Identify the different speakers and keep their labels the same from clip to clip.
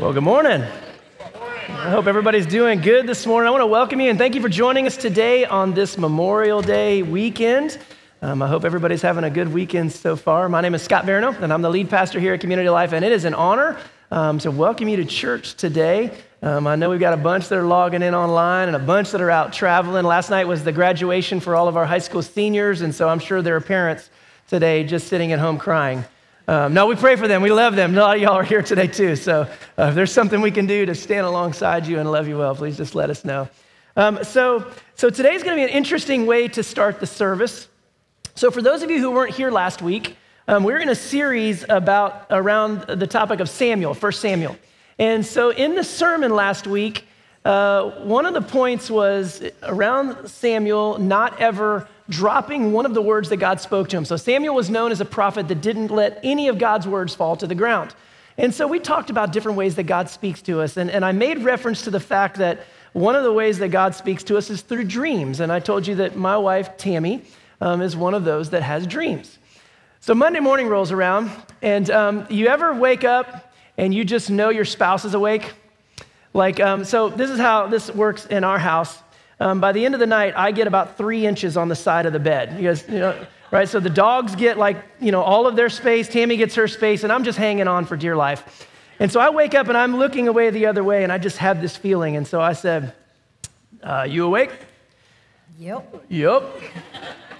Speaker 1: Well, good morning. I hope everybody's doing good this morning. I want to welcome you and thank you for joining us today on this Memorial Day weekend. Um, I hope everybody's having a good weekend so far. My name is Scott Veroneau, and I'm the lead pastor here at Community Life, and it is an honor um, to welcome you to church today. Um, I know we've got a bunch that are logging in online and a bunch that are out traveling. Last night was the graduation for all of our high school seniors, and so I'm sure there are parents today just sitting at home crying. Um, no, we pray for them. We love them. A lot of y'all are here today too. So uh, if there's something we can do to stand alongside you and love you well, please just let us know. Um, so, so today's going to be an interesting way to start the service. So for those of you who weren't here last week, um, we're in a series about around the topic of Samuel, 1 Samuel. And so in the sermon last week, uh, one of the points was around Samuel not ever dropping one of the words that God spoke to him. So Samuel was known as a prophet that didn't let any of God's words fall to the ground. And so we talked about different ways that God speaks to us. And, and I made reference to the fact that one of the ways that God speaks to us is through dreams. And I told you that my wife, Tammy, um, is one of those that has dreams. So Monday morning rolls around, and um, you ever wake up and you just know your spouse is awake? Like, um, so this is how this works in our house. Um, by the end of the night, I get about three inches on the side of the bed. You guys, you know, right? So the dogs get like, you know, all of their space. Tammy gets her space, and I'm just hanging on for dear life. And so I wake up and I'm looking away the other way, and I just have this feeling. And so I said, uh, You awake?
Speaker 2: Yep.
Speaker 1: Yep.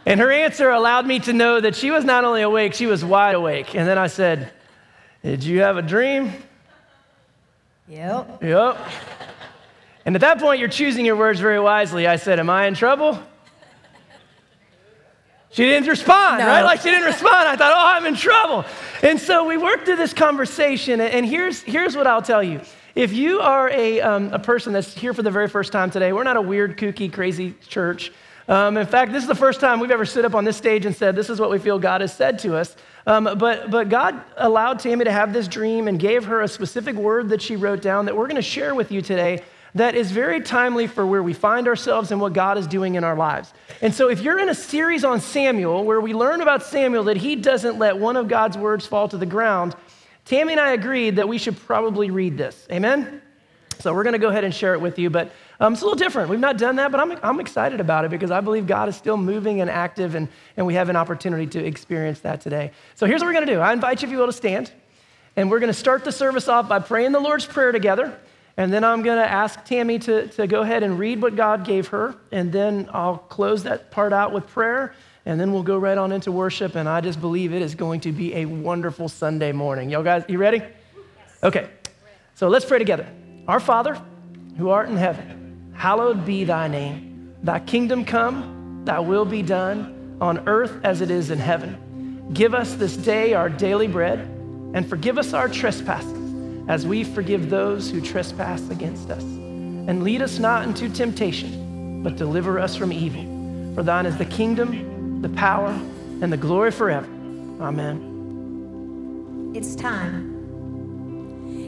Speaker 1: And her answer allowed me to know that she was not only awake, she was wide awake. And then I said, Did you have a dream?
Speaker 2: Yep.
Speaker 1: Yep. And at that point, you're choosing your words very wisely. I said, Am I in trouble? She didn't respond,
Speaker 2: No.
Speaker 1: right? Like she didn't respond. I thought, Oh, I'm in trouble. And so we worked through this conversation. And here's, here's what I'll tell you. If you are a, um, a person that's here for the very first time today, we're not a weird, kooky, crazy church. Um, in fact, this is the first time we've ever stood up on this stage and said, This is what we feel God has said to us. Um, but, but God allowed Tammy to have this dream and gave her a specific word that she wrote down that we're going to share with you today that is very timely for where we find ourselves and what God is doing in our lives. And so, if you're in a series on Samuel where we learn about Samuel that he doesn't let one of God's words fall to the ground, Tammy and I agreed that we should probably read this. Amen? So, we're going to go ahead and share it with you, but um, it's a little different. We've not done that, but I'm, I'm excited about it because I believe God is still moving and active, and, and we have an opportunity to experience that today. So, here's what we're going to do I invite you, if you will, to stand, and we're going to start the service off by praying the Lord's Prayer together. And then I'm going to ask Tammy to, to go ahead and read what God gave her. And then I'll close that part out with prayer. And then we'll go right on into worship. And I just believe it is going to be a wonderful Sunday morning. Y'all guys, you ready? Okay. So let's pray together. Our Father, who art in heaven, hallowed be thy name. Thy kingdom come, thy will be done on earth as it is in heaven. Give us this day our daily bread and forgive us our trespasses as we forgive those who trespass against us. And lead us not into temptation, but deliver us from evil. For thine is the kingdom, the power, and the glory forever. Amen.
Speaker 2: It's time.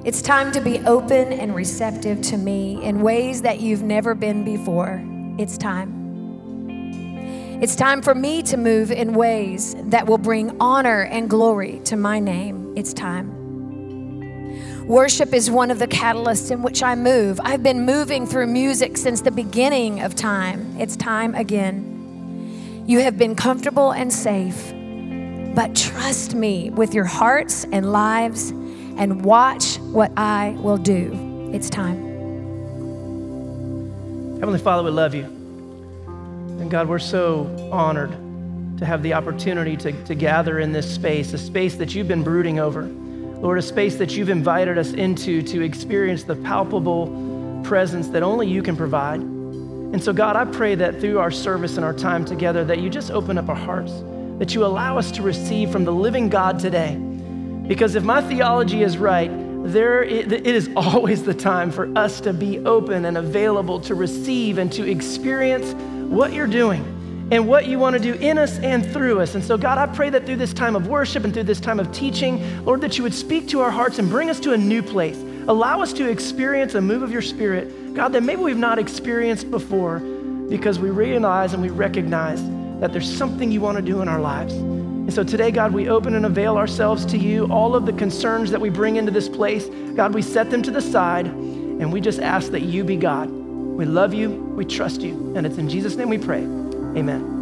Speaker 2: It's time to be open and receptive to me in ways that you've never been before. It's time. It's time for me to move in ways that will bring honor and glory to my name. It's time. Worship is one of the catalysts in which I move. I've been moving through music since the beginning of time. It's time again. You have been comfortable and safe, but trust me with your hearts and lives and watch what I will do. It's time.
Speaker 1: Heavenly Father, we love you. And God, we're so honored to have the opportunity to, to gather in this space, a space that you've been brooding over. Lord, a space that you've invited us into to experience the palpable presence that only you can provide. And so, God, I pray that through our service and our time together, that you just open up our hearts, that you allow us to receive from the living God today. Because if my theology is right, there it is always the time for us to be open and available to receive and to experience what you're doing and what you want to do in us and through us. And so, God, I pray that through this time of worship and through this time of teaching, Lord, that you would speak to our hearts and bring us to a new place. Allow us to experience a move of your spirit, God, that maybe we've not experienced before because we realize and we recognize that there's something you want to do in our lives.
Speaker 3: And so today, God, we open and avail ourselves to you. All of the concerns that we bring into this place, God, we set them to the side and we just ask that you be God. We love you, we trust you, and it's in Jesus' name we pray. Amen.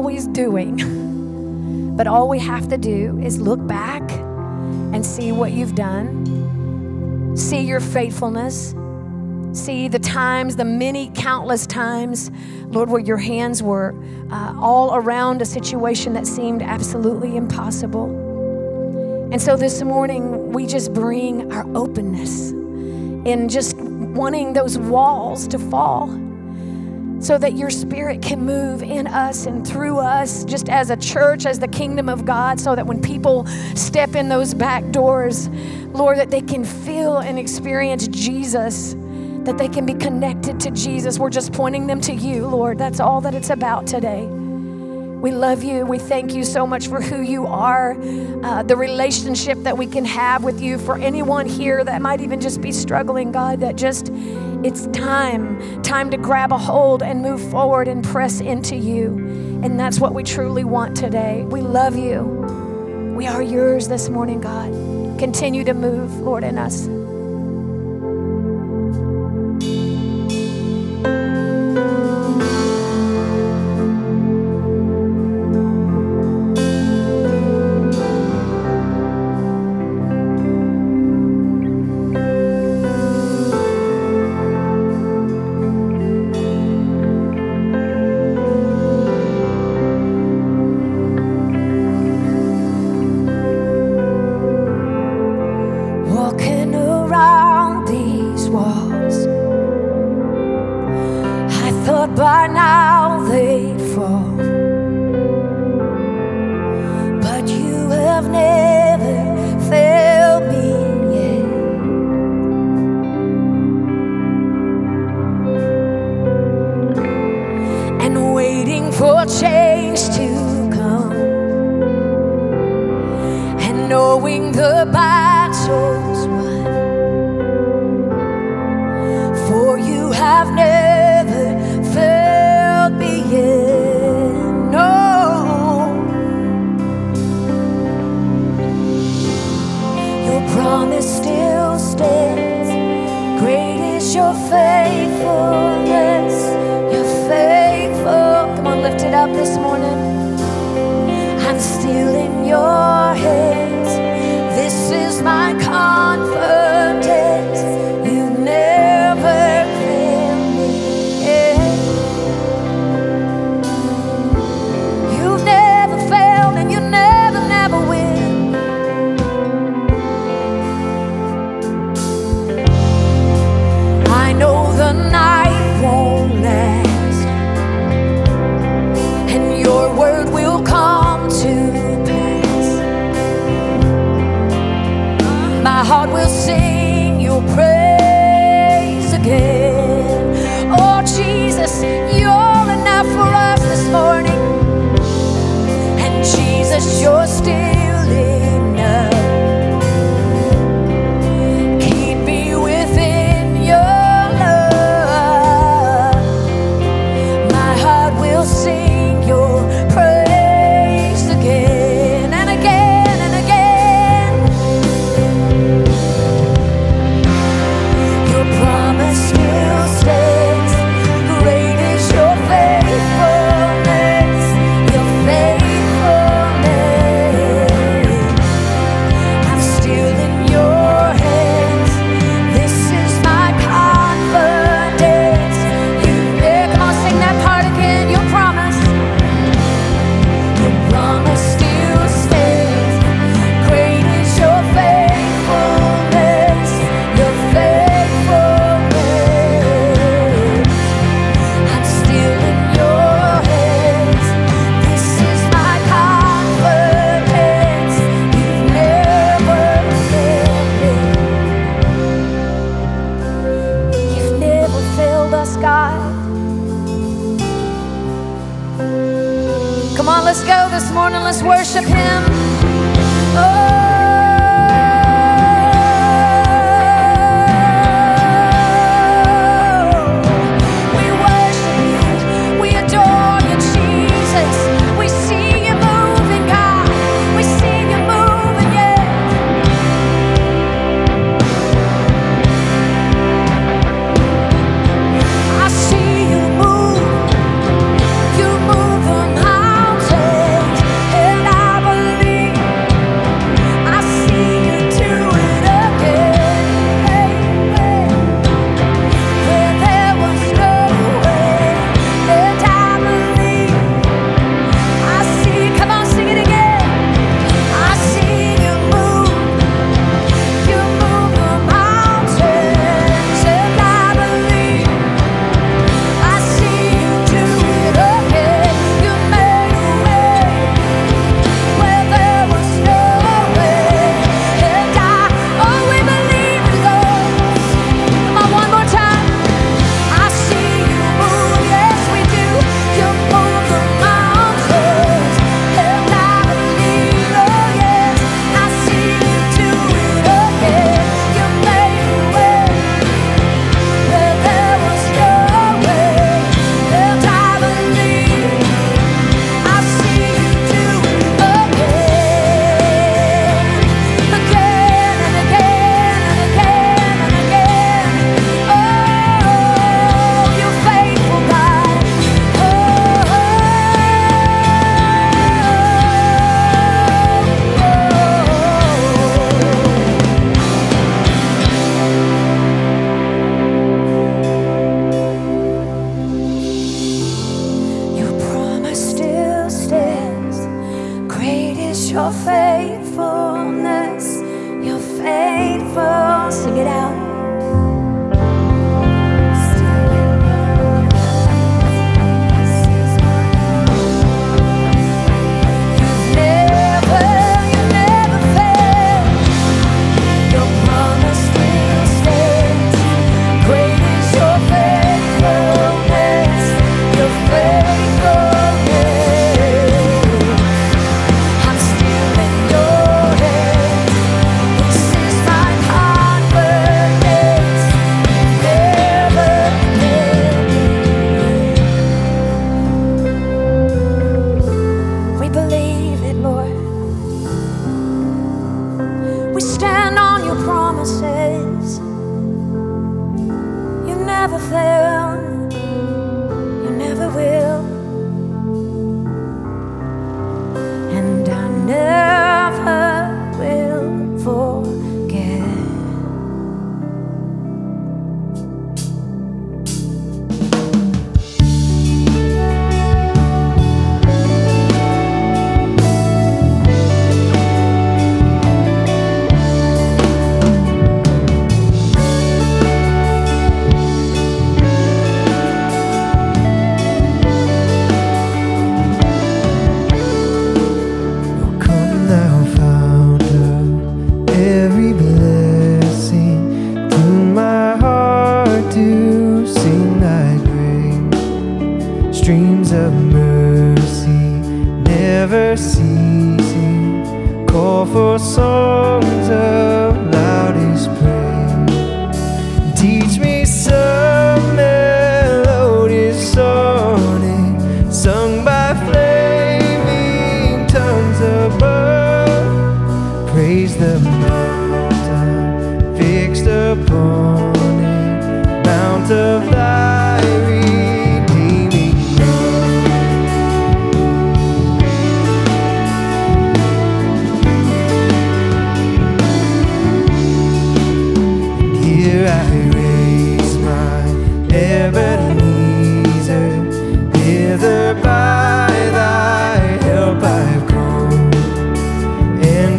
Speaker 4: Always doing, but
Speaker 2: all we have to do is look back and see what you've done, see your faithfulness, see the times, the many countless times, Lord, where your hands were uh, all around a situation that seemed absolutely impossible. And so this morning, we just bring our openness in just wanting those walls to fall so that your spirit can move in us and through us, just as a church, as the kingdom of God, so that when people step in those back doors, Lord, that they can feel and experience Jesus, that they can be connected to Jesus. We're just pointing them to you, Lord. That's all that it's about today. We love you. We thank you so much for who you are, uh, the relationship that we can have with you. For anyone here that might even just be struggling, God, that just it's time, time to grab a hold and move forward and press into you. And that's what we truly want today. We love you. We are yours this morning, God. Continue to move, Lord, in us. The night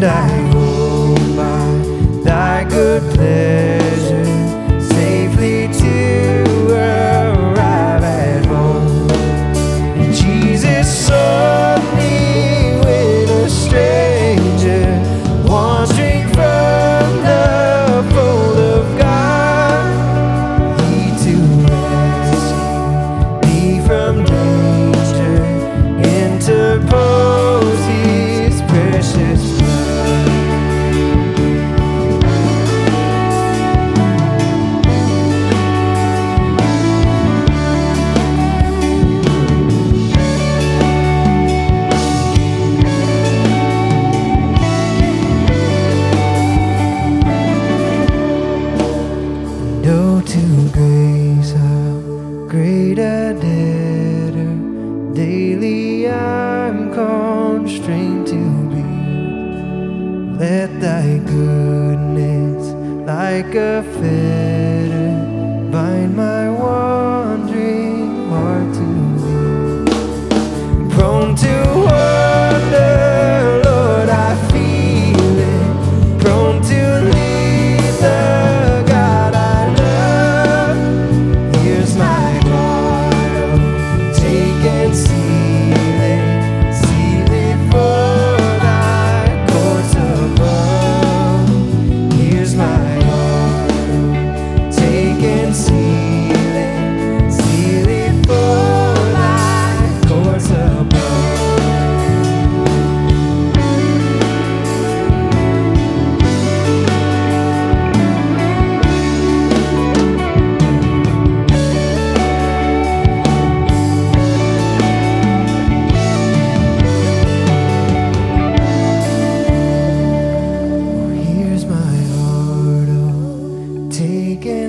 Speaker 3: I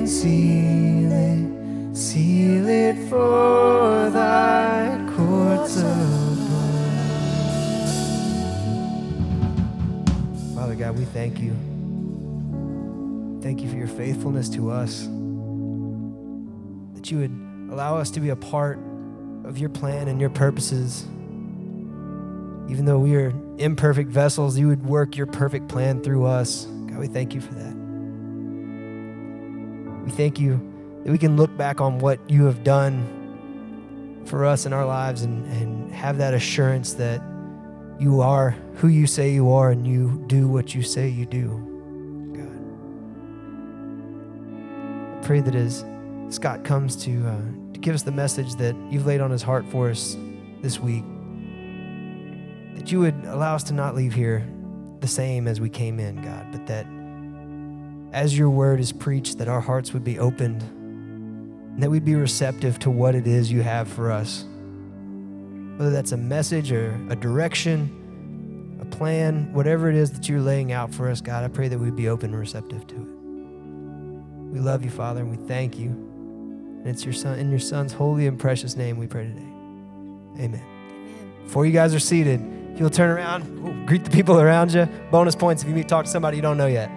Speaker 5: and seal it, seal it for thy courts above. Father God, we thank you. Thank you for your faithfulness to us. That you would allow us to be a part of your plan and your purposes. Even though we are imperfect vessels, you would work your perfect plan through us. God, we thank you for that.
Speaker 3: We thank you that we can look back on what you have done for us in our lives and, and have that assurance that you are who you say you are and you do what you say you do. God. I pray that as Scott comes to, uh, to give us the message that you've laid on his heart for us this week, that you would allow us to not leave here the same as we came in, God, but that as your word is preached, that our hearts would be opened and that we'd be receptive to what it is you have for us. Whether that's a message or a direction, a plan, whatever it is that you're laying out for us, God, I pray that we'd be open and receptive to it. We love you, Father, and we thank you. And it's your son in your son's holy and precious name we pray today. Amen. Before you guys are seated, if you'll turn around, greet the people around you. Bonus points if you meet talk to somebody you don't know yet.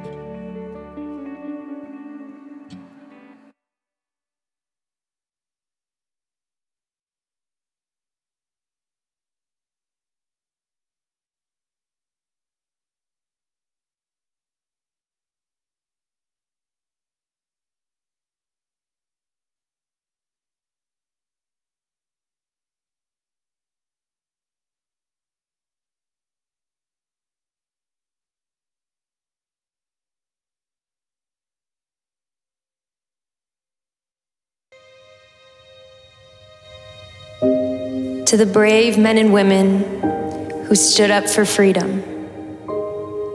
Speaker 6: To the brave men and women who stood up for freedom,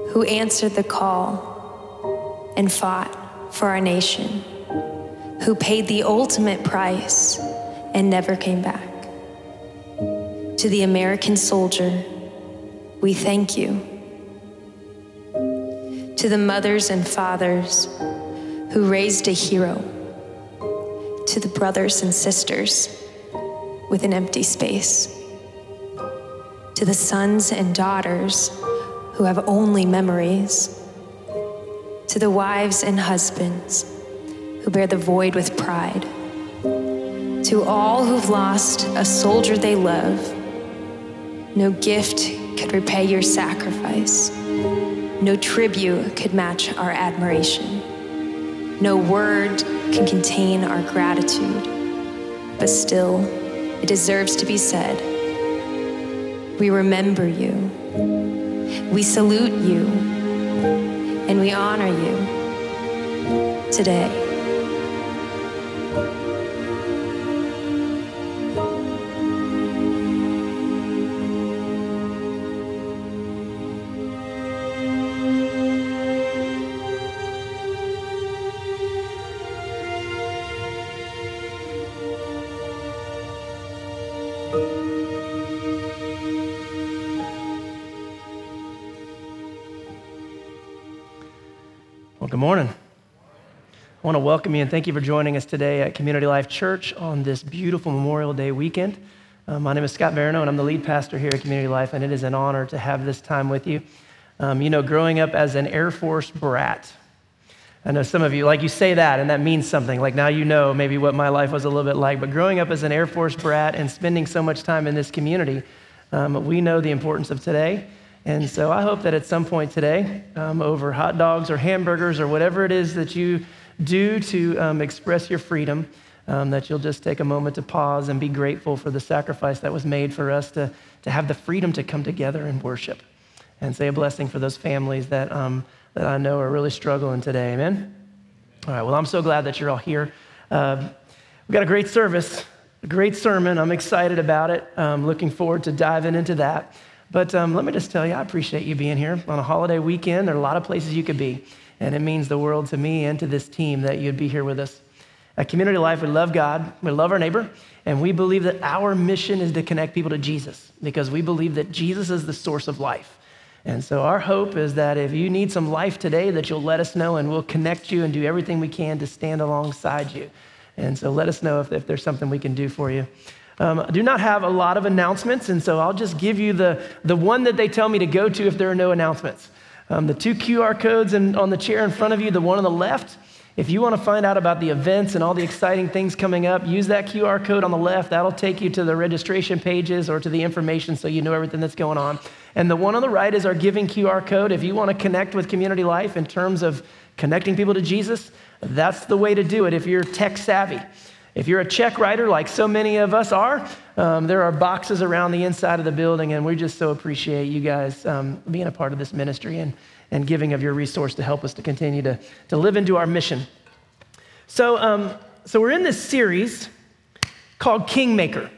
Speaker 6: who answered the call and fought for our nation, who paid the ultimate price and never came back. To the American soldier, we thank you. To the mothers and fathers who raised a hero, to the brothers and sisters with an empty space. To the sons and daughters who have only memories. To the wives and husbands who bear the void with pride. To all who've lost a soldier they love, no gift could repay your sacrifice. No tribute could match our admiration. No word can contain our gratitude. But still, it deserves to be said. We remember you. We salute you. And we honor you today.
Speaker 1: Morning. I want to welcome you and thank you for joining us today at Community Life Church on this beautiful Memorial Day weekend. Uh, my name is Scott Veroneau, and I'm the lead pastor here at Community Life, and it is an honor to have this time with you. Um, you know, growing up as an Air Force brat, I know some of you, like you say that, and that means something. Like now you know maybe what my life was a little bit like. But growing up as an Air Force brat and spending so much time in this community, um, we know the importance of today. And so I hope that at some point today, um, over hot dogs or hamburgers or whatever it is that you do to um, express your freedom, um, that you'll just take a moment to pause and be grateful for the sacrifice that was made for us to, to have the freedom to come together and worship. And say a blessing for those families that, um, that I know are really struggling today. Amen? All right, well, I'm so glad that you're all here. Uh, we've got a great service, a great sermon. I'm excited about it. I'm looking forward to diving into that. But um, let me just tell you, I appreciate you being here on a holiday weekend. There are a lot of places you could be, and it means the world to me and to this team that you'd be here with us. At Community Life, we love God, we love our neighbor, and we believe that our mission is to connect people to Jesus because we believe that Jesus is the source of life. And so our hope is that if you need some life today, that you'll let us know and we'll connect you and do everything we can to stand alongside you. And so let us know if, if there's something we can do for you. Um, I do not have a lot of announcements, and so I'll just give you the, the one that they tell me to go to if there are no announcements. Um, the two QR codes in, on the chair in front of you, the one on the left, if you want to find out about the events and all the exciting things coming up, use that QR code on the left. That'll take you to the registration pages or to the information so you know everything that's going on. And the one on the right is our giving QR code. If you want to connect with Community Life in terms of connecting people to Jesus, that's the way to do it if you're tech savvy. If you're a check writer, like so many of us are, um, there are boxes around the inside of the building, and we just so appreciate you guys um, being a part of this ministry and, and giving of your resource to help us to continue to, to live into our mission. So, um, so we're in this series called Kingmaker.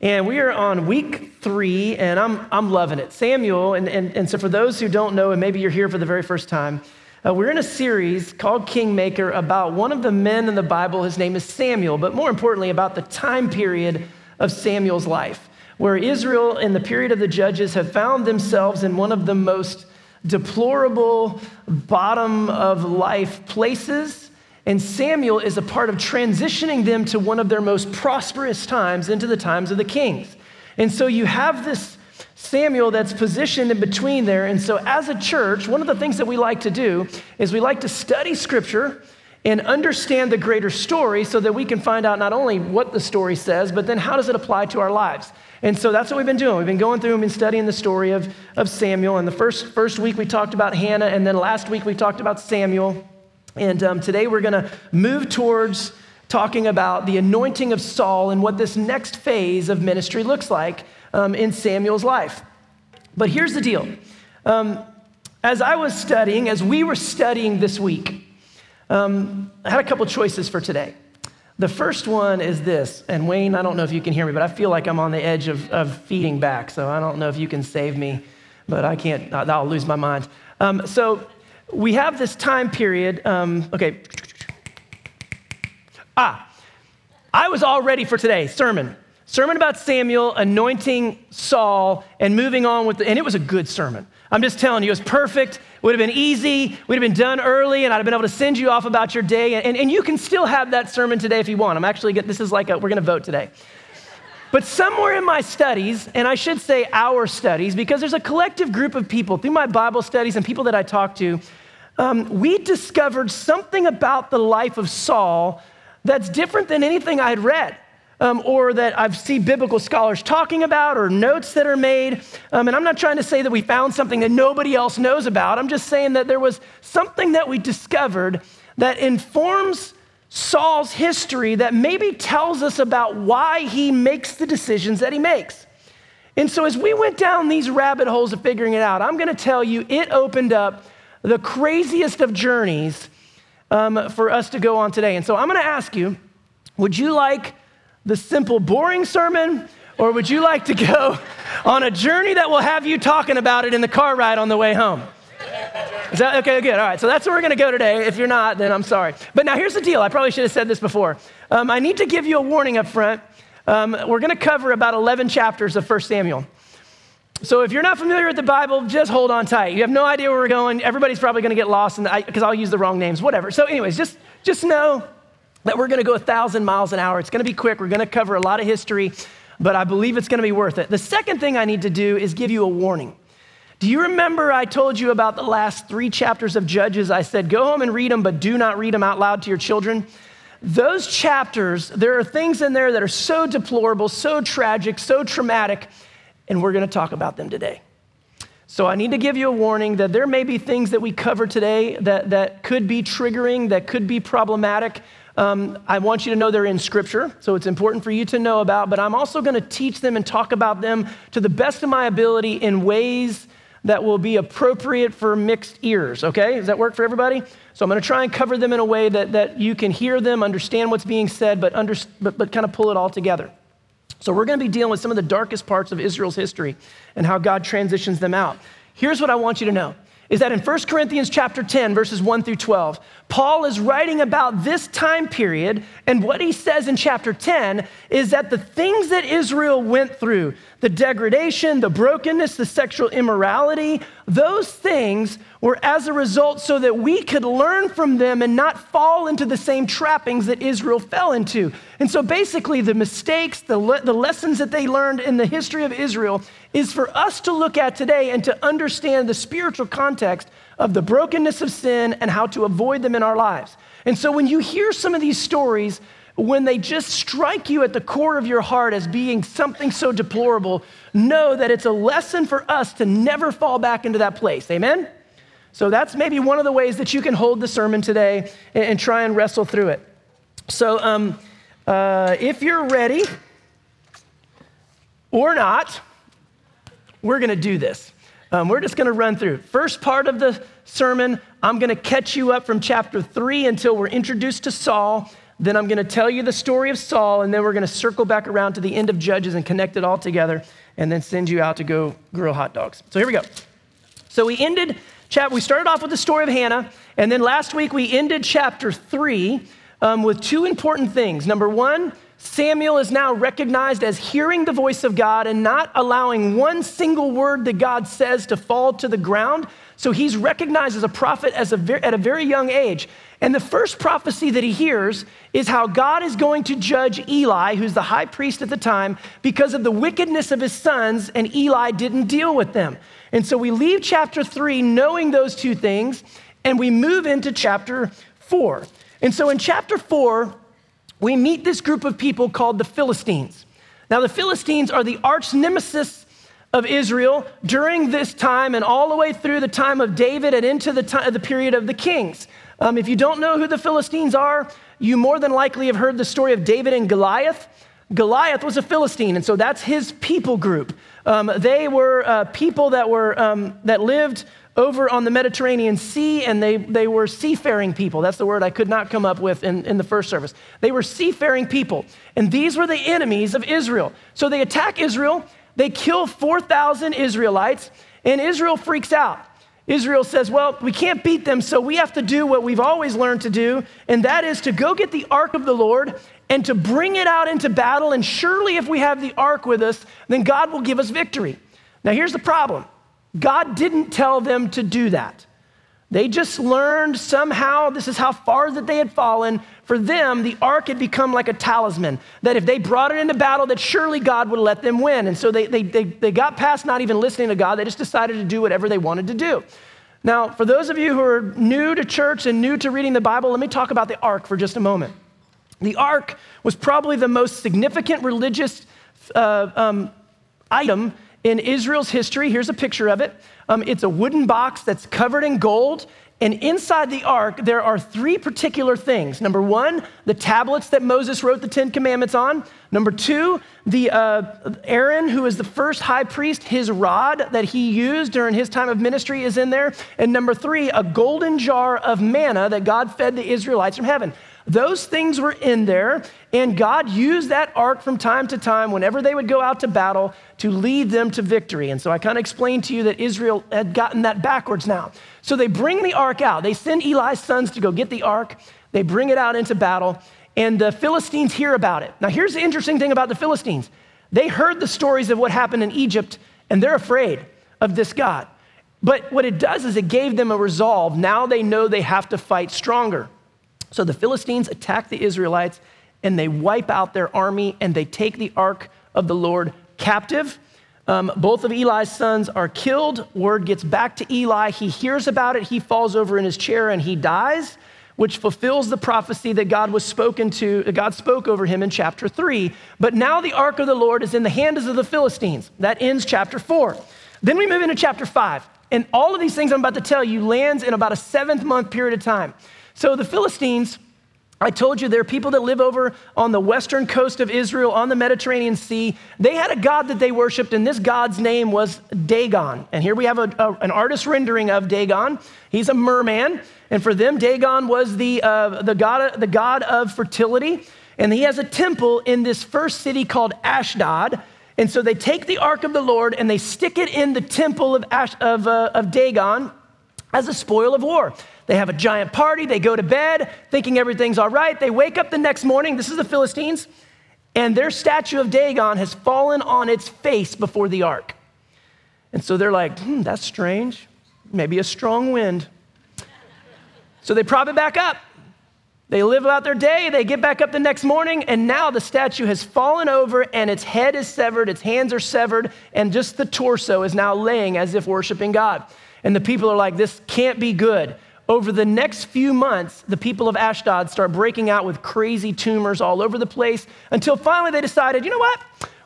Speaker 1: And we are on week three, and I'm, I'm loving it. Samuel, and, and, and so for those who don't know, and maybe you're here for the very first time, uh, we're in a series called Kingmaker about one of the men in the Bible. His name is Samuel, but more importantly, about the time period of Samuel's life, where Israel, in the period of the judges, have found themselves in one of the most deplorable, bottom of life places. And Samuel is a part of transitioning them to one of their most prosperous times into the times of the kings. And so you have this Samuel that's positioned in between there. And so, as a church, one of the things that we like to do is we like to study scripture and understand the greater story so that we can find out not only what the story says, but then how does it apply to our lives. And so that's what we've been doing. We've been going through and been studying the story of, of Samuel. And the first, first week we talked about Hannah, and then last week we talked about Samuel. And um, today we're going to move towards talking about the anointing of Saul and what this next phase of ministry looks like um, in Samuel's life. But here's the deal. Um, as I was studying, as we were studying this week, um, I had a couple choices for today. The first one is this, and Wayne, I don't know if you can hear me, but I feel like I'm on the edge of, of feeding back, so I don't know if you can save me, but I can't, I'll lose my mind. Um, so we have this time period. Um, okay. Ah, I was all ready for today, sermon. Sermon about Samuel anointing Saul and moving on with the, and it was a good sermon. I'm just telling you, it was perfect. Would have been easy. We'd have been done early, and I'd have been able to send you off about your day. And, and you can still have that sermon today if you want. I'm actually, this is like a, we're going to vote today. But somewhere in my studies, and I should say our studies, because there's a collective group of people through my Bible studies and people that I talk to, um, we discovered something about the life of Saul that's different than anything I had read um, or that I've seen biblical scholars talking about or notes that are made. Um, and I'm not trying to say that we found something that nobody else knows about. I'm just saying that there was something that we discovered that informs Saul's history that maybe tells us about why he makes the decisions that he makes. And so, as we went down these rabbit holes of figuring it out, I'm going to tell you it opened up the craziest of journeys um, for us to go on today. And so, I'm going to ask you would you like the simple, boring sermon, or would you like to go on a journey that will have you talking about it in the car ride on the way home? Is that okay? Good. All right. So that's where we're going to go today. If you're not, then I'm sorry. But now here's the deal. I probably should have said this before. Um, I need to give you a warning up front. Um, we're going to cover about 11 chapters of 1 Samuel. So if you're not familiar with the Bible, just hold on tight. You have no idea where we're going. Everybody's probably going to get lost because I'll use the wrong names. Whatever. So, anyways, just just know that we're going to go a thousand miles an hour. It's going to be quick. We're going to cover a lot of history, but I believe it's going to be worth it. The second thing I need to do is give you a warning. Do you remember I told you about the last three chapters of Judges? I said, go home and read them, but do not read them out loud to your children. Those chapters, there are things in there that are so deplorable, so tragic, so traumatic, and we're going to talk about them today. So I need to give you a warning that there may be things that we cover today that, that could be triggering, that could be problematic. Um, I want you to know they're in Scripture, so it's important for you to know about, but I'm also going to teach them and talk about them to the best of my ability in ways that will be appropriate for mixed ears, okay? Does that work for everybody? So I'm going to try and cover them in a way that, that you can hear them, understand what's being said, but, under, but, but kind of pull it all together. So we're going to be dealing with some of the darkest parts of Israel's history and how God transitions them out. Here's what I want you to know is that in 1 Corinthians chapter 10 verses 1 through 12, Paul is writing about this time period and what he says in chapter 10 is that the things that Israel went through, the degradation, the brokenness, the sexual immorality, those things were as a result so that we could learn from them and not fall into the same trappings that Israel fell into. And so basically the mistakes, the, le- the lessons that they learned in the history of Israel is for us to look at today and to understand the spiritual context of the brokenness of sin and how to avoid them in our lives. And so when you hear some of these stories, when they just strike you at the core of your heart as being something so deplorable, know that it's a lesson for us to never fall back into that place. Amen? So that's maybe one of the ways that you can hold the sermon today and, and try and wrestle through it. So um, uh, if you're ready or not, we're going to do this. Um, we're just going to run through. First part of the sermon, I'm going to catch you up from chapter three until we're introduced to Saul. Then I'm going to tell you the story of Saul, and then we're going to circle back around to the end of Judges and connect it all together, and then send you out to go grill hot dogs. So here we go. So we ended chapter. We started off with the story of Hannah, and then last week we ended chapter three um, with two important things. Number one, Samuel is now recognized as hearing the voice of God and not allowing one single word that God says to fall to the ground. So he's recognized as a prophet as a ver- at a very young age. And the first prophecy that he hears is how God is going to judge Eli, who's the high priest at the time, because of the wickedness of his sons, and Eli didn't deal with them. And so we leave chapter three knowing those two things, and we move into chapter four. And so in chapter four, we meet this group of people called the Philistines. Now, the Philistines are the arch nemesis of Israel during this time and all the way through the time of David and into the, time, the period of the kings. Um, if you don't know who the Philistines are, you more than likely have heard the story of David and Goliath. Goliath was a Philistine, and so that's his people group. Um, they were uh, people that were um, that lived over on the Mediterranean Sea, and they, they were seafaring people. That's the word I could not come up with in, in the first service. They were seafaring people, and these were the enemies of Israel. So they attack Israel, they kill 4,000 Israelites, and Israel freaks out. Israel says, Well, we can't beat them, so we have to do what we've always learned to do, and that is to go get the ark of the Lord and to bring it out into battle. And surely, if we have the ark with us, then God will give us victory. Now, here's the problem God didn't tell them to do that. They just learned somehow this is how far that they had fallen. For them, the ark had become like a talisman, that if they brought it into battle, that surely God would let them win. And so they, they, they, they got past not even listening to God, they just decided to do whatever they wanted to do. Now, for those of you who are new to church and new to reading the Bible, let me talk about the ark for just a moment. The ark was probably the most significant religious uh, um, item in Israel's history. Here's a picture of it. Um, it's a wooden box that's covered in gold. And inside the ark, there are three particular things. Number one, the tablets that Moses wrote the Ten Commandments on. Number two, the uh, Aaron, who is the first high priest, his rod that he used during his time of ministry is in there. And number three, a golden jar of manna that God fed the Israelites from heaven. Those things were in there, and God used that ark from time to time whenever they would go out to battle to lead them to victory. And so I kind of explained to you that Israel had gotten that backwards now. So they bring the ark out. They send Eli's sons to go get the ark. They bring it out into battle, and the Philistines hear about it. Now, here's the interesting thing about the Philistines they heard the stories of what happened in Egypt, and they're afraid of this God. But what it does is it gave them a resolve. Now they know they have to fight stronger. So the Philistines attack the Israelites and they wipe out their army and they take the ark of the Lord captive. Um, both of Eli's sons are killed. Word gets back to Eli. He hears about it. He falls over in his chair and he dies, which fulfills the prophecy that God was spoken to. God spoke over him in chapter three. But now the ark of the Lord is in the hands of the Philistines. That ends chapter four. Then we move into chapter five, and all of these things I'm about to tell you lands in about a seventh month period of time. So the Philistines, I told you there are people that live over on the western coast of Israel on the Mediterranean Sea. They had a god that they worshiped, and this god's name was Dagon. And here we have a, a, an artist rendering of Dagon. He's a merman, and for them, Dagon was the, uh, the, god, the god of fertility. And he has a temple in this first city called Ashdod. And so they take the ark of the Lord and they stick it in the temple of, Ash, of, uh, of Dagon as a spoil of war. They have a giant party, they go to bed thinking everything's all right. They wake up the next morning, this is the Philistines, and their statue of Dagon has fallen on its face before the ark. And so they're like, hmm, that's strange. Maybe a strong wind. So they prop it back up. They live out their day, they get back up the next morning, and now the statue has fallen over and its head is severed, its hands are severed, and just the torso is now laying as if worshiping God. And the people are like, this can't be good. Over the next few months, the people of Ashdod start breaking out with crazy tumors all over the place until finally they decided, you know what?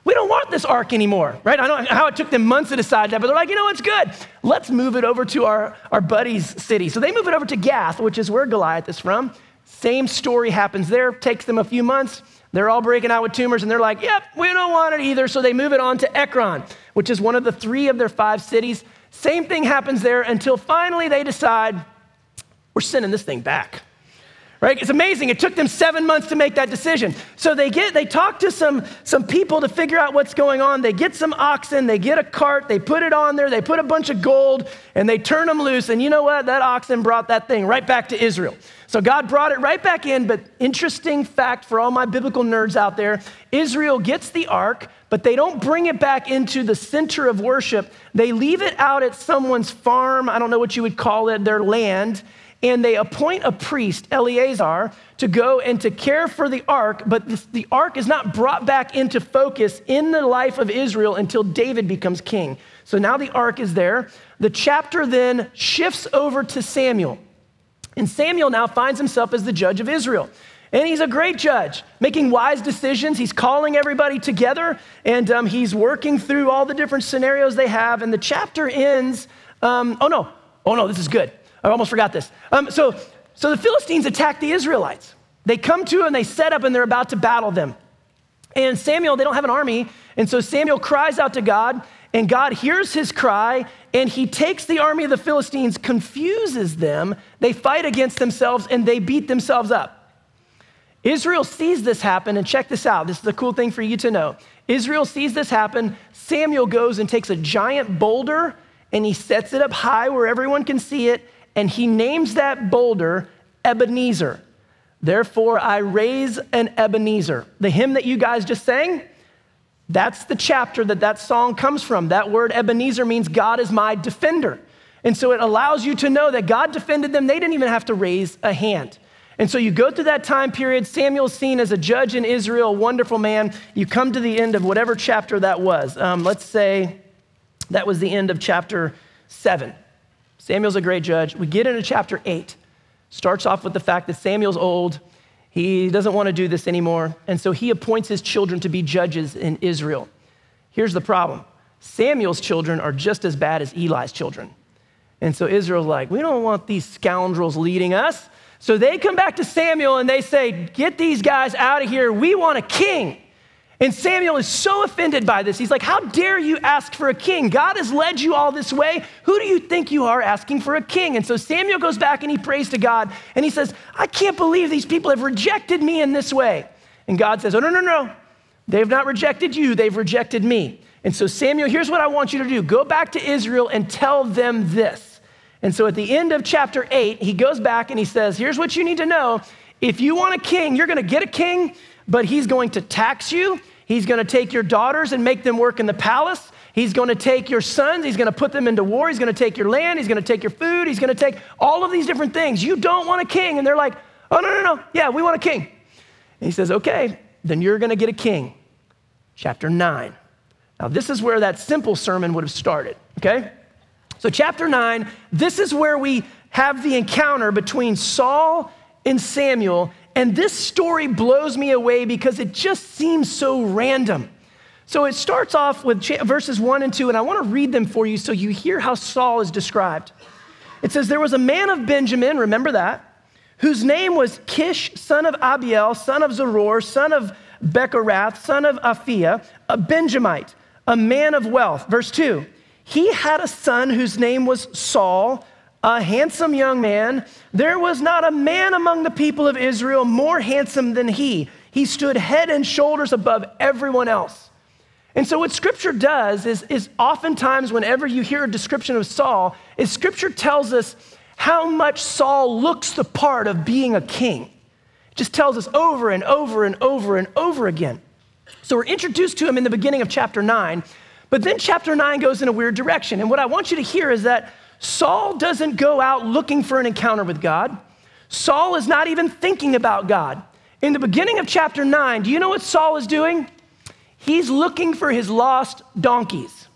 Speaker 1: we don't want this ark anymore, right? I don't know how it took them months to decide that, but they're like, you know, it's good. Let's move it over to our, our buddy's city. So they move it over to Gath, which is where Goliath is from. Same story happens there, takes them a few months. They're all breaking out with tumors, and they're like, yep, we don't want it either. So they move it on to Ekron, which is one of the three of their five cities. Same thing happens there until finally they decide, we're sending this thing back right? It's amazing. It took them seven months to make that decision. So they get, they talk to some, some people to figure out what's going on. They get some oxen, they get a cart, they put it on there, they put a bunch of gold, and they turn them loose. And you know what? That oxen brought that thing right back to Israel. So God brought it right back in. But interesting fact for all my biblical nerds out there Israel gets the ark, but they don't bring it back into the center of worship. They leave it out at someone's farm. I don't know what you would call it, their land and they appoint a priest, Eleazar, to go and to care for the ark, but the ark is not brought back into focus in the life of Israel until David becomes king. So now the ark is there. The chapter then shifts over to Samuel. And Samuel now finds himself as the judge of Israel. And he's a great judge, making wise decisions. He's calling everybody together and um, he's working through all the different scenarios they have. And the chapter ends. Um, oh, no. Oh, no, this is good. I almost forgot this. Um, so, so the Philistines attack the Israelites. They come to and they set up and they're about to battle them. And Samuel, they don't have an army. And so Samuel cries out to God, and God hears his cry, and he takes the army of the Philistines, confuses them. They fight against themselves, and they beat themselves up. Israel sees this happen, and check this out. This is a cool thing for you to know. Israel sees this happen. Samuel goes and takes a giant boulder and he sets it up high where everyone can see it, and he names that boulder Ebenezer. Therefore, I raise an Ebenezer. The hymn that you guys just sang, that's the chapter that that song comes from. That word Ebenezer means God is my defender. And so it allows you to know that God defended them. They didn't even have to raise a hand. And so you go through that time period. Samuel's seen as a judge in Israel, wonderful man. You come to the end of whatever chapter that was. Um, let's say that was the end of chapter seven. Samuel's a great judge. We get into chapter 8. Starts off with the fact that Samuel's old. He doesn't want to do this anymore. And so he appoints his children to be judges in Israel. Here's the problem Samuel's children are just as bad as Eli's children. And so Israel's like, we don't want these scoundrels leading us. So they come back to Samuel and they say, Get these guys out of here. We want a king. And Samuel is so offended by this. He's like, How dare you ask for a king? God has led you all this way. Who do you think you are asking for a king? And so Samuel goes back and he prays to God and he says, I can't believe these people have rejected me in this way. And God says, Oh, no, no, no. They've not rejected you, they've rejected me. And so, Samuel, here's what I want you to do go back to Israel and tell them this. And so, at the end of chapter eight, he goes back and he says, Here's what you need to know. If you want a king, you're going to get a king but he's going to tax you. He's going to take your daughters and make them work in the palace. He's going to take your sons, he's going to put them into war. He's going to take your land, he's going to take your food, he's going to take all of these different things. You don't want a king. And they're like, oh, no, no, no. Yeah, we want a king. And he says, okay, then you're going to get a king. Chapter 9. Now, this is where that simple sermon would have started, okay? So, chapter 9, this is where we have the encounter between Saul and Samuel, and this story blows me away because it just seems so random. So it starts off with verses one and two, and I want to read them for you so you hear how Saul is described. It says, There was a man of Benjamin, remember that, whose name was Kish, son of Abiel, son of Zeror, son of Bechorath, son of Aphiah, a Benjamite, a man of wealth. Verse two, he had a son whose name was Saul a handsome young man. There was not a man among the people of Israel more handsome than he. He stood head and shoulders above everyone else. And so, what scripture does is, is oftentimes, whenever you hear a description of Saul, is scripture tells us how much Saul looks the part of being a king. It just tells us over and over and over and over again. So, we're introduced to him in the beginning of chapter 9, but then chapter 9 goes in a weird direction. And what I want you to hear is that Saul doesn't go out looking for an encounter with God. Saul is not even thinking about God. In the beginning of chapter 9, do you know what Saul is doing? He's looking for his lost donkeys,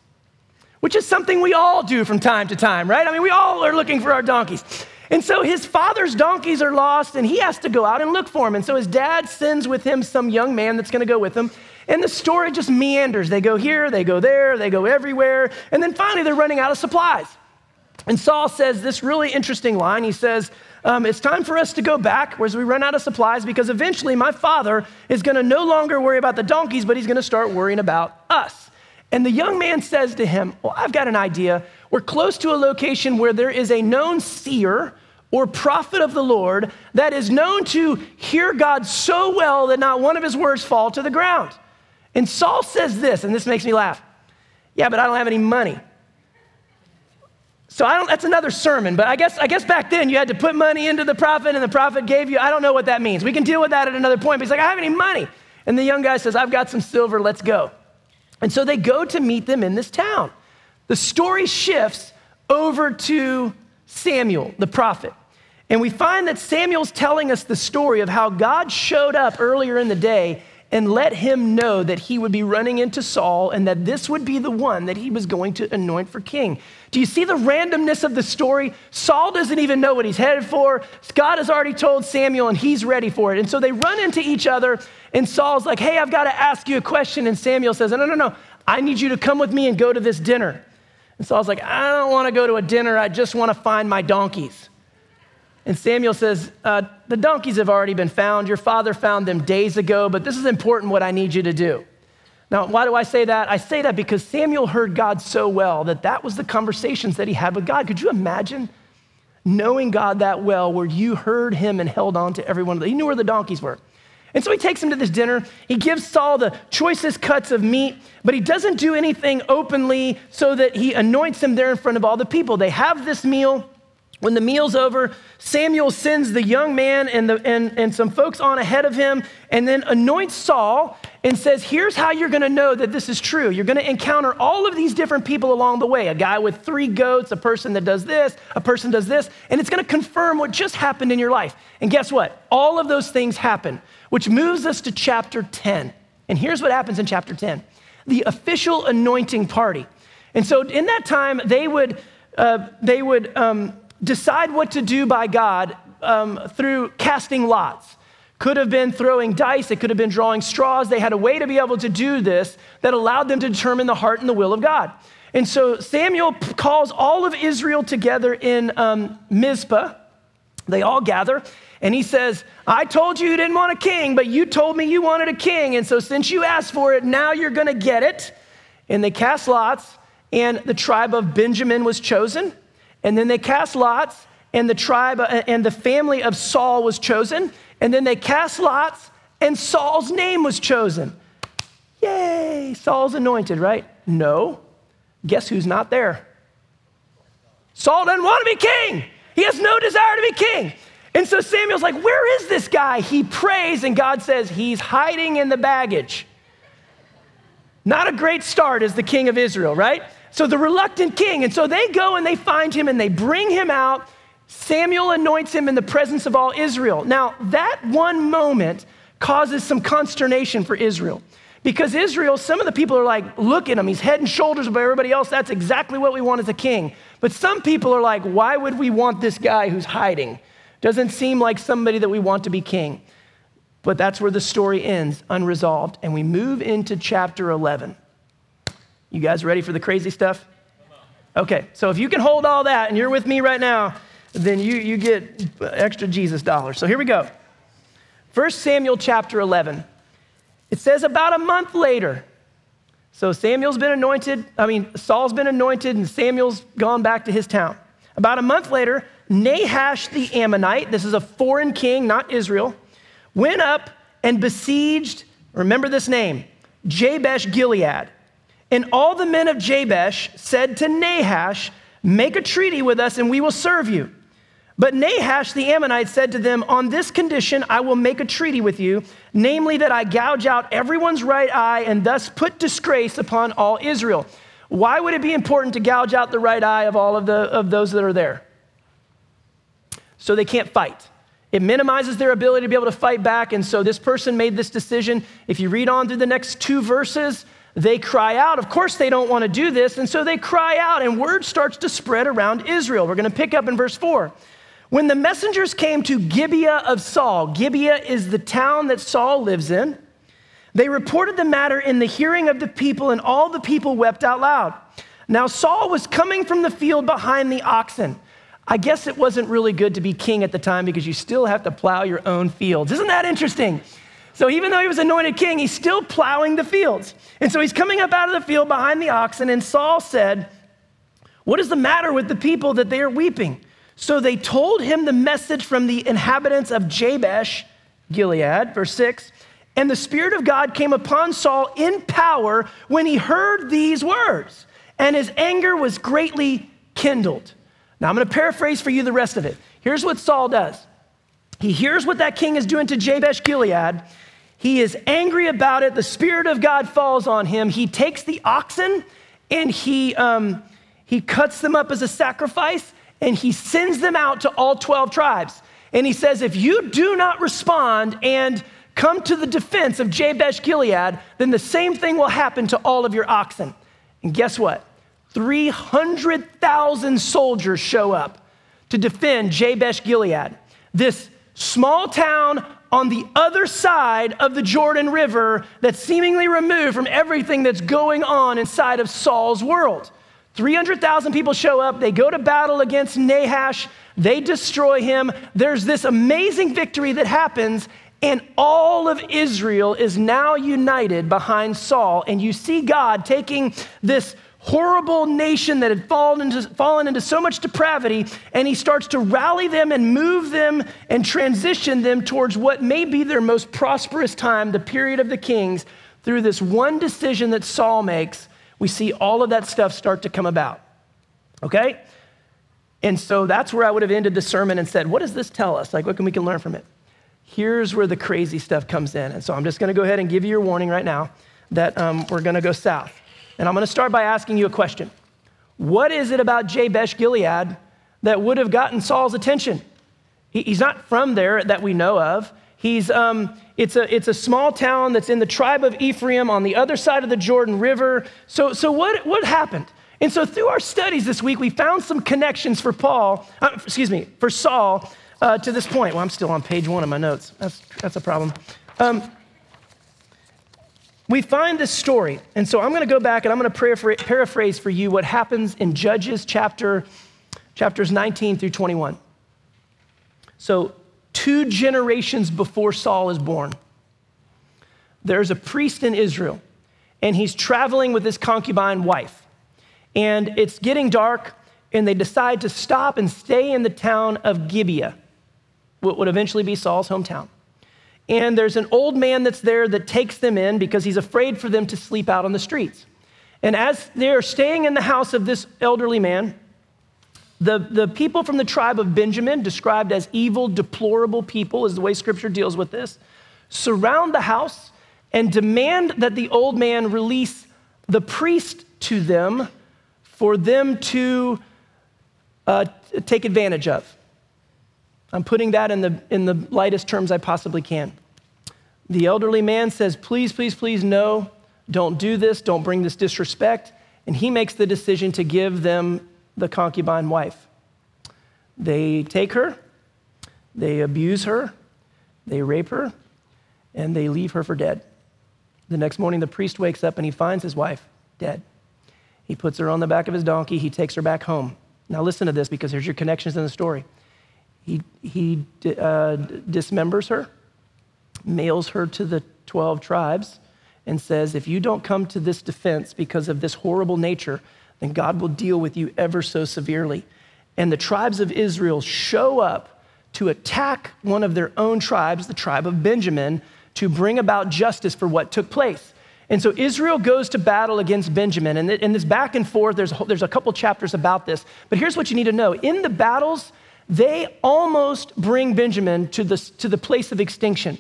Speaker 1: which is something we all do from time to time, right? I mean, we all are looking for our donkeys. And so his father's donkeys are lost, and he has to go out and look for them. And so his dad sends with him some young man that's going to go with him. And the story just meanders. They go here, they go there, they go everywhere. And then finally, they're running out of supplies. And Saul says this really interesting line. He says, um, It's time for us to go back as we run out of supplies because eventually my father is going to no longer worry about the donkeys, but he's going to start worrying about us. And the young man says to him, Well, I've got an idea. We're close to a location where there is a known seer or prophet of the Lord that is known to hear God so well that not one of his words fall to the ground. And Saul says this, and this makes me laugh. Yeah, but I don't have any money. So I don't, that's another sermon, but I guess, I guess back then you had to put money into the prophet and the prophet gave you, I don't know what that means. We can deal with that at another point. But he's like, I have any money. And the young guy says, I've got some silver, let's go. And so they go to meet them in this town. The story shifts over to Samuel, the prophet. And we find that Samuel's telling us the story of how God showed up earlier in the day and let him know that he would be running into Saul and that this would be the one that he was going to anoint for king. Do you see the randomness of the story? Saul doesn't even know what he's headed for. God has already told Samuel and he's ready for it. And so they run into each other, and Saul's like, Hey, I've got to ask you a question. And Samuel says, No, no, no, I need you to come with me and go to this dinner. And Saul's like, I don't want to go to a dinner, I just want to find my donkeys. And Samuel says, uh, The donkeys have already been found. Your father found them days ago, but this is important what I need you to do. Now, why do I say that? I say that because Samuel heard God so well that that was the conversations that he had with God. Could you imagine knowing God that well where you heard him and held on to every one of them? He knew where the donkeys were. And so he takes him to this dinner. He gives Saul the choicest cuts of meat, but he doesn't do anything openly so that he anoints him there in front of all the people. They have this meal. When the meal's over, Samuel sends the young man and, the, and, and some folks on ahead of him and then anoints Saul and says, Here's how you're gonna know that this is true. You're gonna encounter all of these different people along the way a guy with three goats, a person that does this, a person does this, and it's gonna confirm what just happened in your life. And guess what? All of those things happen, which moves us to chapter 10. And here's what happens in chapter 10 the official anointing party. And so in that time, they would, uh, they would, um, decide what to do by God um, through casting lots. Could have been throwing dice, it could have been drawing straws. They had a way to be able to do this that allowed them to determine the heart and the will of God. And so Samuel calls all of Israel together in um, Mizpah. They all gather, and he says, I told you you didn't want a king, but you told me you wanted a king. And so since you asked for it, now you're going to get it. And they cast lots, and the tribe of Benjamin was chosen. And then they cast lots, and the tribe uh, and the family of Saul was chosen. And then they cast lots, and Saul's name was chosen. Yay, Saul's anointed, right? No. Guess who's not there? Saul doesn't want to be king. He has no desire to be king. And so Samuel's like, Where is this guy? He prays, and God says, He's hiding in the baggage. Not a great start as the king of Israel, right? So the reluctant king. And so they go and they find him and they bring him out. Samuel anoints him in the presence of all Israel. Now, that one moment causes some consternation for Israel. Because Israel, some of the people are like, look at him, he's head and shoulders above everybody else. That's exactly what we want as a king. But some people are like, why would we want this guy who's hiding? Doesn't seem like somebody that we want to be king. But that's where the story ends, unresolved. And we move into chapter 11. You guys ready for the crazy stuff? Okay, so if you can hold all that and you're with me right now, then you, you get extra Jesus dollars. So here we go. 1 Samuel chapter 11. It says about a month later. So Samuel's been anointed, I mean, Saul's been anointed, and Samuel's gone back to his town. About a month later, Nahash the Ammonite, this is a foreign king, not Israel, went up and besieged, remember this name, Jabesh Gilead. And all the men of Jabesh said to Nahash, Make a treaty with us and we will serve you. But Nahash the Ammonite said to them, On this condition I will make a treaty with you, namely that I gouge out everyone's right eye and thus put disgrace upon all Israel. Why would it be important to gouge out the right eye of all of, the, of those that are there? So they can't fight. It minimizes their ability to be able to fight back. And so this person made this decision. If you read on through the next two verses, they cry out. Of course, they don't want to do this, and so they cry out, and word starts to spread around Israel. We're going to pick up in verse 4. When the messengers came to Gibeah of Saul, Gibeah is the town that Saul lives in, They reported the matter in the hearing of the people, and all the people wept out loud. Now, Saul was coming from the field behind the oxen. I guess it wasn't really good to be king at the time because you still have to plow your own fields. Isn't that interesting? So, even though he was anointed king, he's still plowing the fields. And so he's coming up out of the field behind the oxen, and Saul said, What is the matter with the people that they are weeping? So they told him the message from the inhabitants of Jabesh, Gilead, verse 6. And the Spirit of God came upon Saul in power when he heard these words, and his anger was greatly kindled. Now I'm going to paraphrase for you the rest of it. Here's what Saul does he hears what that king is doing to Jabesh Gilead. He is angry about it. The Spirit of God falls on him. He takes the oxen and he, um, he cuts them up as a sacrifice and he sends them out to all 12 tribes. And he says, If you do not respond and come to the defense of Jabesh Gilead, then the same thing will happen to all of your oxen. And guess what? 300,000 soldiers show up to defend Jabesh Gilead, this small town on the other side of the Jordan River that's seemingly removed from everything that's going on inside of Saul's world. 300,000 people show up, they go to battle against Nahash, they destroy him. There's this amazing victory that happens, and all of Israel is now united behind Saul. And you see God taking this horrible nation that had fallen into, fallen into so much depravity, and he starts to rally them and move them and transition them towards what may be their most prosperous time, the period of the kings, through this one decision that Saul makes we see all of that stuff start to come about. Okay? And so that's where I would have ended the sermon and said, What does this tell us? Like, what can we can learn from it? Here's where the crazy stuff comes in. And so I'm just going to go ahead and give you your warning right now that um, we're going to go south. And I'm going to start by asking you a question What is it about Jabesh Gilead that would have gotten Saul's attention? He, he's not from there that we know of. He's, um, it's, a, it's a small town that's in the tribe of Ephraim on the other side of the Jordan River. So, so what, what happened? And so through our studies this week, we found some connections for Paul, uh, excuse me, for Saul uh, to this point. Well, I'm still on page one of my notes. That's, that's a problem. Um, we find this story. And so I'm going to go back and I'm going to paraphrase for you what happens in Judges chapter, chapters 19 through 21. So two generations before Saul is born. There's a priest in Israel, and he's traveling with his concubine wife. And it's getting dark, and they decide to stop and stay in the town of Gibeah, what would eventually be Saul's hometown. And there's an old man that's there that takes them in because he's afraid for them to sleep out on the streets. And as they're staying in the house of this elderly man, the, the people from the tribe of Benjamin, described as evil, deplorable people, is the way scripture deals with this, surround the house and demand that the old man release the priest to them for them to uh, take advantage of. I'm putting that in the, in the lightest terms I possibly can. The elderly man says, Please, please, please, no, don't do this, don't bring this disrespect. And he makes the decision to give them the concubine wife. They take her, they abuse her, they rape her, and they leave her for dead. The next morning, the priest wakes up and he finds his wife dead. He puts her on the back of his donkey, he takes her back home. Now, listen to this because here's your connections in the story. He, he uh, dismembers her, mails her to the 12 tribes, and says, If you don't come to this defense because of this horrible nature, then God will deal with you ever so severely. And the tribes of Israel show up to attack one of their own tribes, the tribe of Benjamin, to bring about justice for what took place. And so Israel goes to battle against Benjamin. And in this back and forth, there's, there's a couple chapters about this. But here's what you need to know in the battles, they almost bring Benjamin to the, to the place of extinction.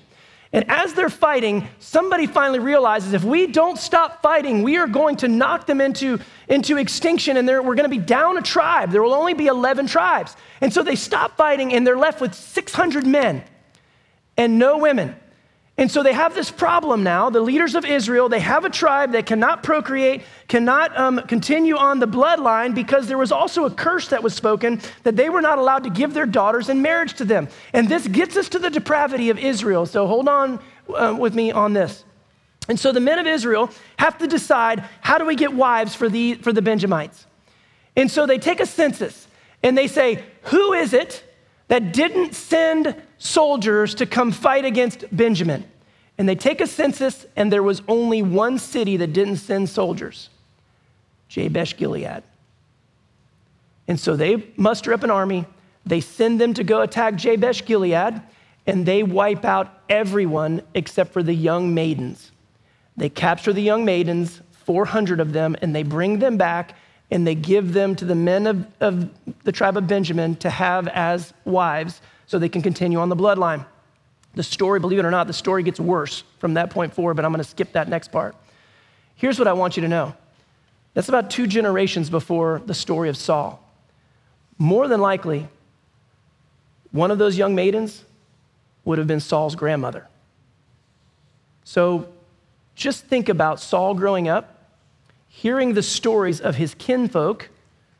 Speaker 1: And as they're fighting, somebody finally realizes if we don't stop fighting, we are going to knock them into, into extinction and we're going to be down a tribe. There will only be 11 tribes. And so they stop fighting and they're left with 600 men and no women. And so they have this problem now. The leaders of Israel, they have a tribe that cannot procreate, cannot um, continue on the bloodline because there was also a curse that was spoken that they were not allowed to give their daughters in marriage to them. And this gets us to the depravity of Israel. So hold on uh, with me on this. And so the men of Israel have to decide how do we get wives for the, for the Benjamites? And so they take a census and they say, who is it that didn't send soldiers to come fight against Benjamin? And they take a census, and there was only one city that didn't send soldiers Jabesh Gilead. And so they muster up an army, they send them to go attack Jabesh Gilead, and they wipe out everyone except for the young maidens. They capture the young maidens, 400 of them, and they bring them back and they give them to the men of, of the tribe of Benjamin to have as wives so they can continue on the bloodline. The story, believe it or not, the story gets worse from that point forward, but I'm going to skip that next part. Here's what I want you to know that's about two generations before the story of Saul. More than likely, one of those young maidens would have been Saul's grandmother. So just think about Saul growing up, hearing the stories of his kinfolk,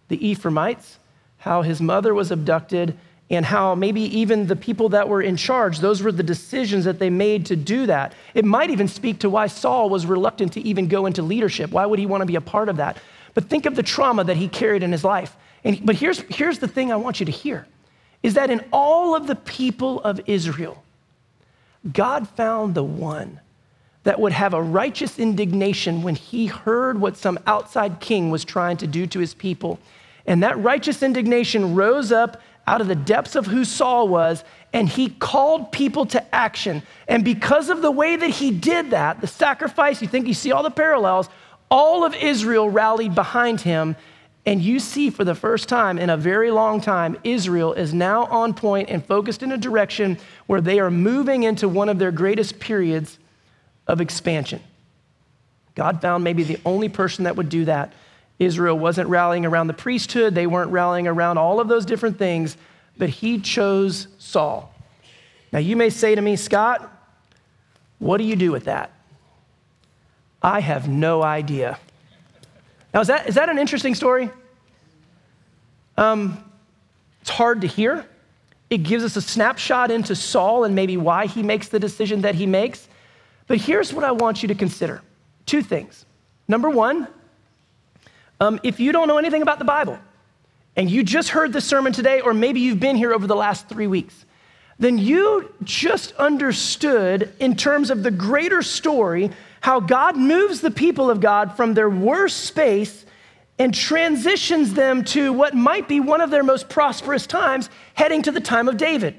Speaker 1: the Ephraimites, how his mother was abducted, and how maybe even the people that were in charge, those were the decisions that they made to do that. It might even speak to why Saul was reluctant to even go into leadership. Why would he want to be a part of that? But think of the trauma that he carried in his life. And, but here's, here's the thing I want you to hear is that in all of the people of Israel, God found the one that would have a righteous indignation when he heard what some outside king was trying to do to his people. And that righteous indignation rose up out of the depths of who Saul was, and he called people to action. And because of the way that he did that, the sacrifice, you think you see all the parallels, all of Israel rallied behind him. And you see for the first time in a very long time, Israel is now on point and focused in a direction where they are moving into one of their greatest periods of expansion. God found maybe the only person that would do that. Israel wasn't rallying around the priesthood, they weren't rallying around all of those different things, but he chose Saul. Now, you may say to me, Scott, what do you do with that? I have no idea. Now, is that, is that an interesting story? Um, it's hard to hear. It gives us a snapshot into Saul and maybe why he makes the decision that he makes. But here's what I want you to consider two things. Number one, um, if you don't know anything about the Bible and you just heard this sermon today, or maybe you've been here over the last three weeks, then you just understood, in terms of the greater story, how God moves the people of God from their worst space and transitions them to what might be one of their most prosperous times, heading to the time of David.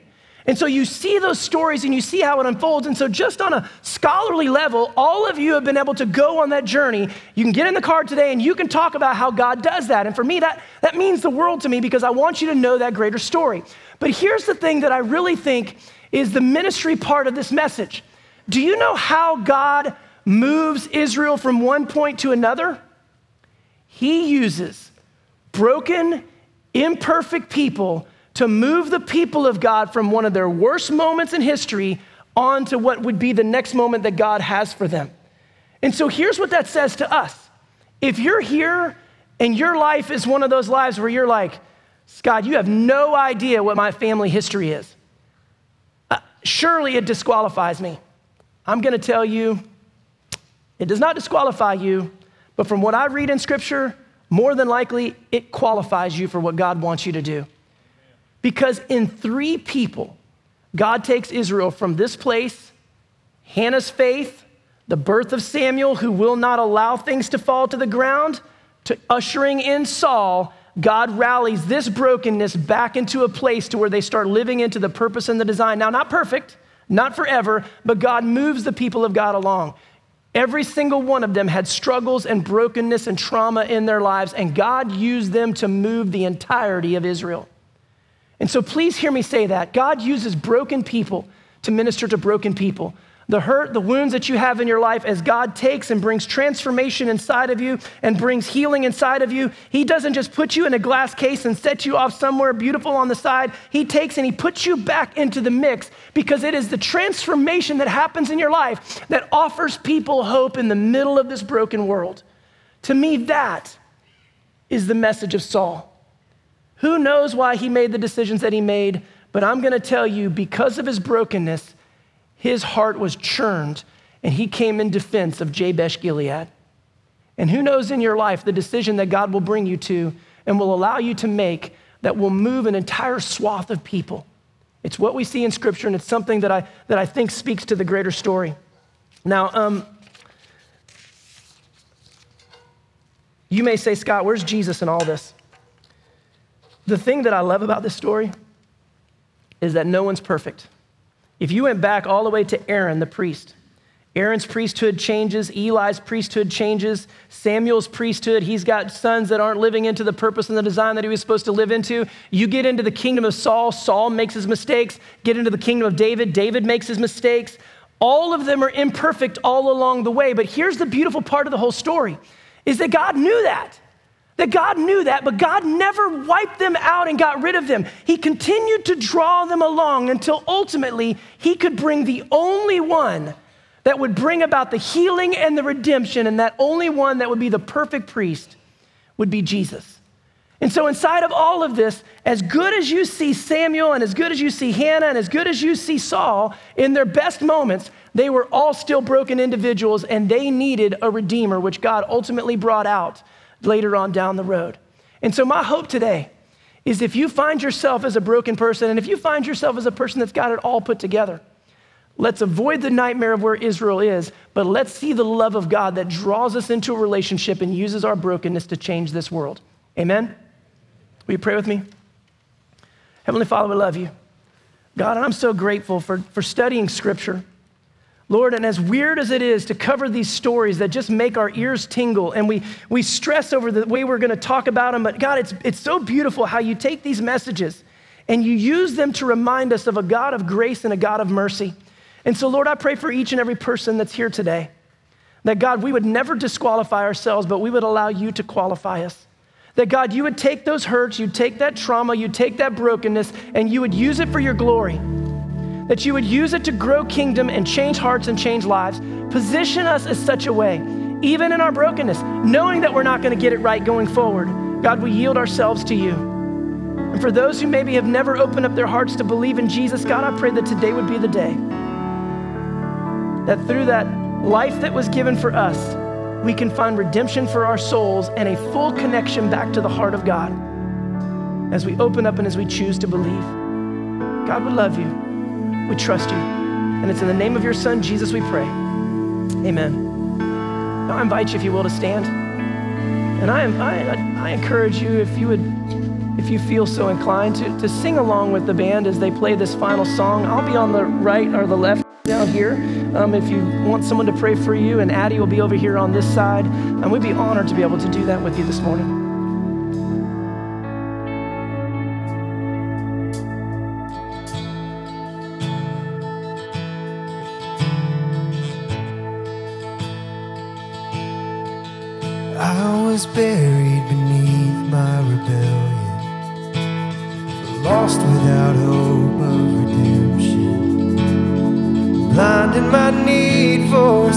Speaker 1: And so you see those stories and you see how it unfolds. And so, just on a scholarly level, all of you have been able to go on that journey. You can get in the car today and you can talk about how God does that. And for me, that, that means the world to me because I want you to know that greater story. But here's the thing that I really think is the ministry part of this message. Do you know how God moves Israel from one point to another? He uses broken, imperfect people to move the people of God from one of their worst moments in history on to what would be the next moment that God has for them. And so here's what that says to us. If you're here and your life is one of those lives where you're like, Scott, you have no idea what my family history is, uh, surely it disqualifies me. I'm going to tell you, it does not disqualify you, but from what I read in Scripture, more than likely, it qualifies you for what God wants you to do. Because in three people, God takes Israel from this place, Hannah's faith, the birth of Samuel, who will not allow things to fall to the ground, to ushering in Saul, God rallies this brokenness back into a place to where they start living into the purpose and the design. Now, not perfect, not forever, but God moves the people of God along. Every single one of them had struggles and brokenness and trauma in their lives, and God used them to move the entirety of Israel. And so please hear me say that. God uses broken people to minister to broken people. The hurt, the wounds that you have in your life, as God takes and brings transformation inside of you and brings healing inside of you, He doesn't just put you in a glass case and set you off somewhere beautiful on the side. He takes and He puts you back into the mix because it is the transformation that happens in your life that offers people hope in the middle of this broken world. To me, that is the message of Saul. Who knows why he made the decisions that he made? But I'm going to tell you, because of his brokenness, his heart was churned and he came in defense of Jabesh Gilead. And who knows in your life the decision that God will bring you to and will allow you to make that will move an entire swath of people. It's what we see in Scripture, and it's something that I, that I think speaks to the greater story. Now, um, you may say, Scott, where's Jesus in all this? The thing that I love about this story is that no one's perfect. If you went back all the way to Aaron, the priest, Aaron's priesthood changes, Eli's priesthood changes, Samuel's priesthood, he's got sons that aren't living into the purpose and the design that he was supposed to live into. You get into the kingdom of Saul, Saul makes his mistakes. Get into the kingdom of David, David makes his mistakes. All of them are imperfect all along the way. But here's the beautiful part of the whole story is that God knew that. That God knew that, but God never wiped them out and got rid of them. He continued to draw them along until ultimately he could bring the only one that would bring about the healing and the redemption, and that only one that would be the perfect priest would be Jesus. And so, inside of all of this, as good as you see Samuel, and as good as you see Hannah, and as good as you see Saul in their best moments, they were all still broken individuals and they needed a redeemer, which God ultimately brought out later on down the road. And so, my hope today is if you find yourself as a broken person, and if you find yourself as a person that's got it all put together, let's avoid the nightmare of where Israel is, but let's see the love of God that draws us into a relationship and uses our brokenness to change this world. Amen? Will you pray with me? Heavenly Father, we love you. God, and I'm so grateful for, for studying Scripture. Lord, and as weird as it is to cover these stories that just make our ears tingle and we, we stress over the way we're going to talk about them, but God, it's, it's so beautiful how you take these messages and you use them to remind us of a God of grace and a God of mercy. And so, Lord, I pray for each and every person that's here today that God, we would never disqualify ourselves, but we would allow you to qualify us. That God, you would take those hurts, you'd take that trauma, you'd take that brokenness, and you would use it for your glory that you would use it to grow kingdom and change hearts and change lives. Position us as such a way, even in our brokenness, knowing that we're not going to get it right going forward. God, we yield ourselves to you. And for those who maybe have never opened up their hearts to believe in Jesus, God, I pray that today would be the day. That through that life that was given for us, we can find redemption for our souls and a full connection back to the heart of God as we open up and as we choose to believe. God, we love you. We trust you. And it's in the name of your son, Jesus, we pray. Amen. Now, I invite you, if you will, to stand. And I, I, I encourage you, if you would, if you feel so inclined, to, to sing along with the band as they play this final song. I'll be on the right or the left down here. Um, if you want someone to pray for you, and Addie will be over here on this side. And we'd be honored to be able to do that with you this morning.
Speaker 3: Buried beneath my rebellion, lost without hope of redemption, blind in my need for a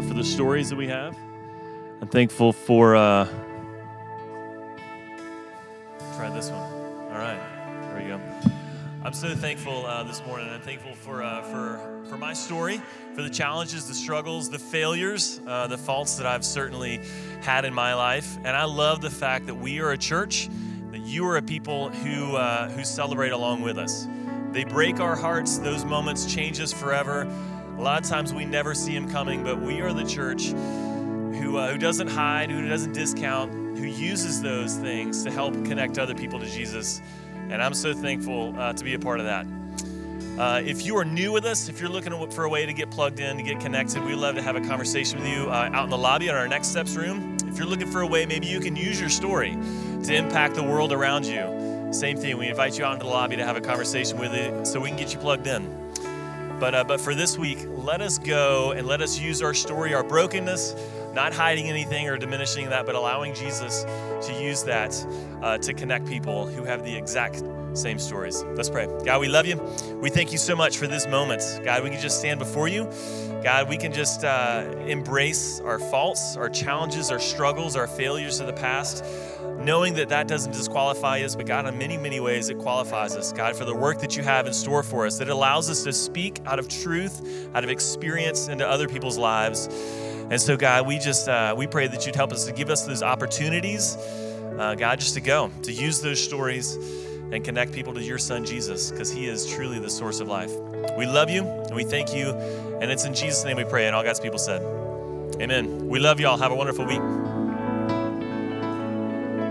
Speaker 7: uh, for the stories that we have. I'm thankful for. Uh, try this one. All right, there we go. I'm so thankful uh, this morning. I'm thankful for uh, for for my story, for the challenges, the struggles, the failures, uh, the faults that I've certainly had in my life. And I love the fact that we are a church, that you are a people who uh, who celebrate along with us. They break our hearts. Those moments change us forever. A lot of times we never see them coming, but we are the church who, uh, who doesn't hide, who doesn't discount, who uses those things to help connect other people to Jesus. And I'm so thankful uh, to be a part of that. Uh, if you are new with us, if you're looking for a way to get plugged in, to get connected, we'd love to have a conversation with you uh, out in the lobby in our Next Steps room. If you're looking for a way, maybe you can use your story to impact the world around you. Same thing, we invite you out into the lobby to have a conversation with you so we can get you plugged in. But, uh, but for this week, let us go and let us use our story, our brokenness, not hiding anything or diminishing that, but allowing Jesus to use that uh, to connect people who have the exact same stories. Let's pray. God, we love you. We thank you so much for this moment. God, we can just stand before you. God, we can just uh, embrace our faults, our challenges, our struggles, our failures of the past knowing that that doesn't disqualify us, but God, in many, many ways, it qualifies us. God, for the work that you have in store for us, that allows us to speak out of truth, out of experience into other people's lives. And so, God, we just uh, we pray that you'd help us to give us those opportunities, uh, God, just to go, to use those stories and connect people to your Son Jesus, because He is truly the source of life. We love you and we thank you, and it's in Jesus' name we pray. And all God's people said, Amen. We love y'all. Have a wonderful week.